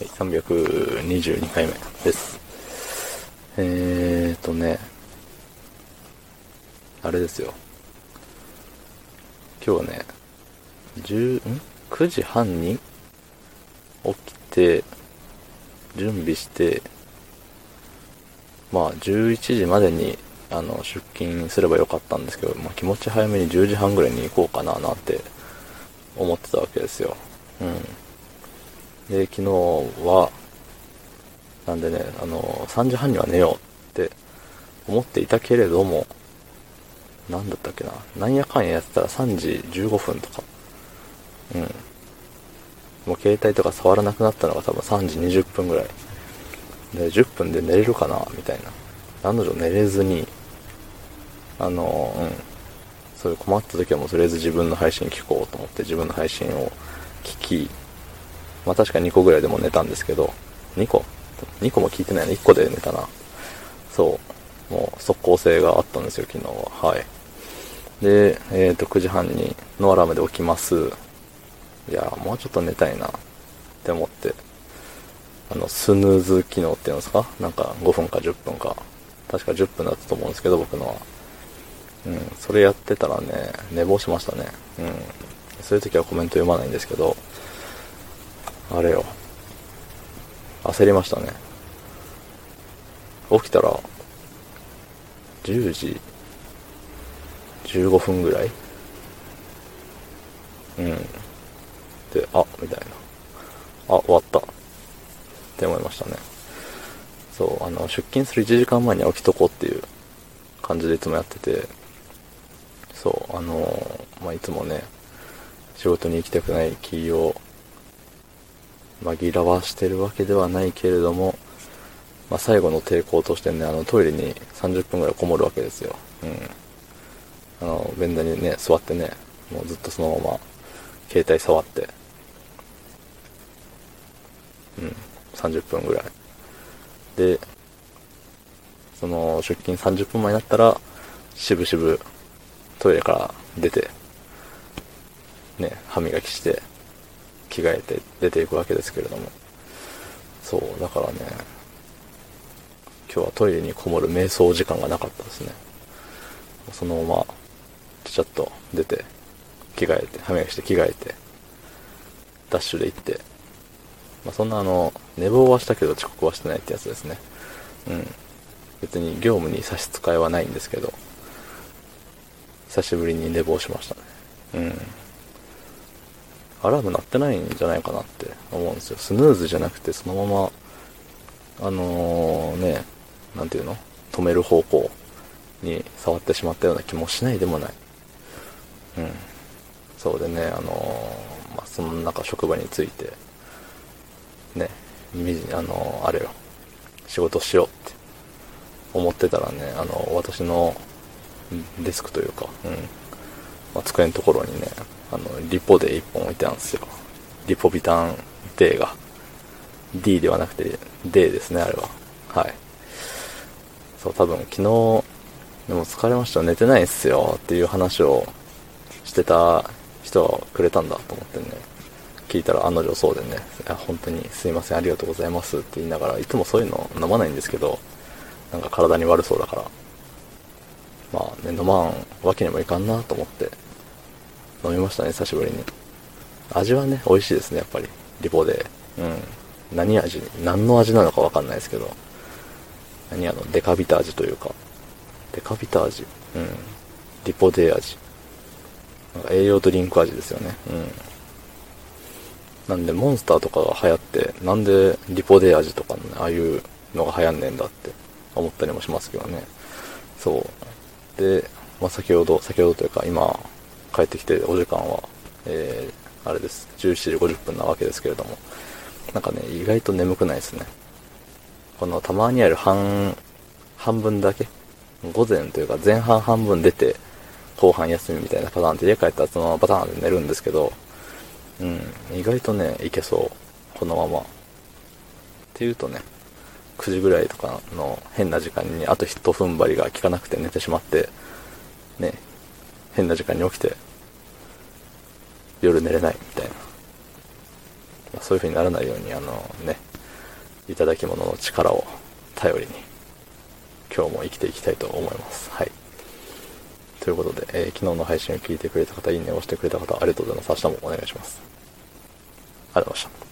はい、322回目です。えーとね、あれですよ。今日はね、10、ん ?9 時半に起きて、準備して、まあ11時までにあの出勤すればよかったんですけど、まあ、気持ち早めに10時半ぐらいに行こうかななんて思ってたわけですよ。うん。で、昨日は、なんでね、あの、3時半には寝ようって思っていたけれども、なんだったっけな、なんやかんややってたら3時15分とか、うん。もう携帯とか触らなくなったのが多分3時20分ぐらい。で、10分で寝れるかなみたいな。案の定寝れずに、あの、うん。そういう困った時はもうとりあえず自分の配信聞こうと思って自分の配信を聞き、まあ確か2個ぐらいでも寝たんですけど、2個 ?2 個も聞いてないの？1個で寝たな。そう。もう速攻性があったんですよ、昨日は。はい。で、えっ、と、9時半にのアラームで起きます。いや、もうちょっと寝たいなって思って、あの、スヌーズ機能っていうんですか？なんか5分か10分か。確か10分だったと思うんですけど、僕のは。うん、それやってたらね、寝坊しましたね。うん。そういう時はコメント読まないんですけど、あれよ。焦りましたね。起きたら、10時15分ぐらい？うん。で、あ、みたいな。あ、終わった。って思いましたね。そう、あの、出勤する1時間前に起きとこうっていう感じでいつもやってて、そう、あのまあ、いつもね、仕事に行きたくない気を紛らわしてるわけではないけれども、まあ、最後の抵抗としてね、あの、トイレに30分ぐらいこもるわけですよ。うん。あの、便座にね、座ってね、もうずっとそのまま、携帯触って、うん、30分ぐらい。で、その、出勤30分前になったら、しぶしぶトイレから出て、ね、歯磨きして、着替えて出ていくわけですけれども。そう、だからね、今日はトイレにこもる瞑想時間がなかったですね。そのまま、ちゃっと出て、着替えて、歯磨きして着替えて、ダッシュで行って、まあ、そんなあの、寝坊はしたけど遅刻はしてないってやつですね。うん。別に業務に差し支えはないんですけど、久しぶりに寝坊しましたね。うん。アラーム鳴ってないんじゃないかなって思うんですよ。スヌーズじゃなくてそのまま、あのー、ね、なんていうの？止める方向に触ってしまったような気もしないでもない。うん。そうでね、あのー、まあ、その中職場について、ね、あのー、あれよ、仕事しようって思ってたらね、あの、私のデスクというか、うん、まあ、机のところにね、あの、リポで1本置いてあるんですよ。リポビタン D が。D ではなくて D ですね、あれは。はい。そう、多分昨日、でも疲れました、寝てないっすよっていう話をしてた人がくれたんだと思ってね、聞いたら案の定そうでね、いや本当にすいません、ありがとうございますって言いながら、いつもそういうの飲まないんですけど、なんか体に悪そうだから、まあね、飲まんわけにもいかんなと思って、飲みましたね、久しぶりに。味はね、美味しいですね、やっぱり。リポ D。うん。何味何の味なのかわかんないですけど。何あの、デカビタ味というか。デカビタ味うん。リポ D味。なんか栄養ドリンク味ですよね。うん。なんで、モンスターとかが流行って、なんでリポ D味とかのね、ああいうのが流行んねえんだって思ったりもしますけどね。そう。で、まあ、先ほど、先ほどというか今、帰ってきてお時間は、えー、あれです。17時50分なわけですけれども。なんかね、意外と眠くないですね。このたまにある半、半分だけ午前というか前半半分出て、後半休みみたいなパターンって家帰ったらそのままパターンで寝るんですけど、うん、意外とね、いけそう。このまま。っていうとね、9時ぐらいとかの変な時間にあと一踏ん張りが効かなくて寝てしまって、ね、変な時間に起きて、夜寝れないみたいな。まあそういう風にならないように、あのね、いただき物の力を頼りに、今日も生きていきたいと思います。はい。ということで、えー、昨日の配信を聞いてくれた方、いいねを押してくれた方、ありがとうございます。明日もお願いします。ありがとうございました。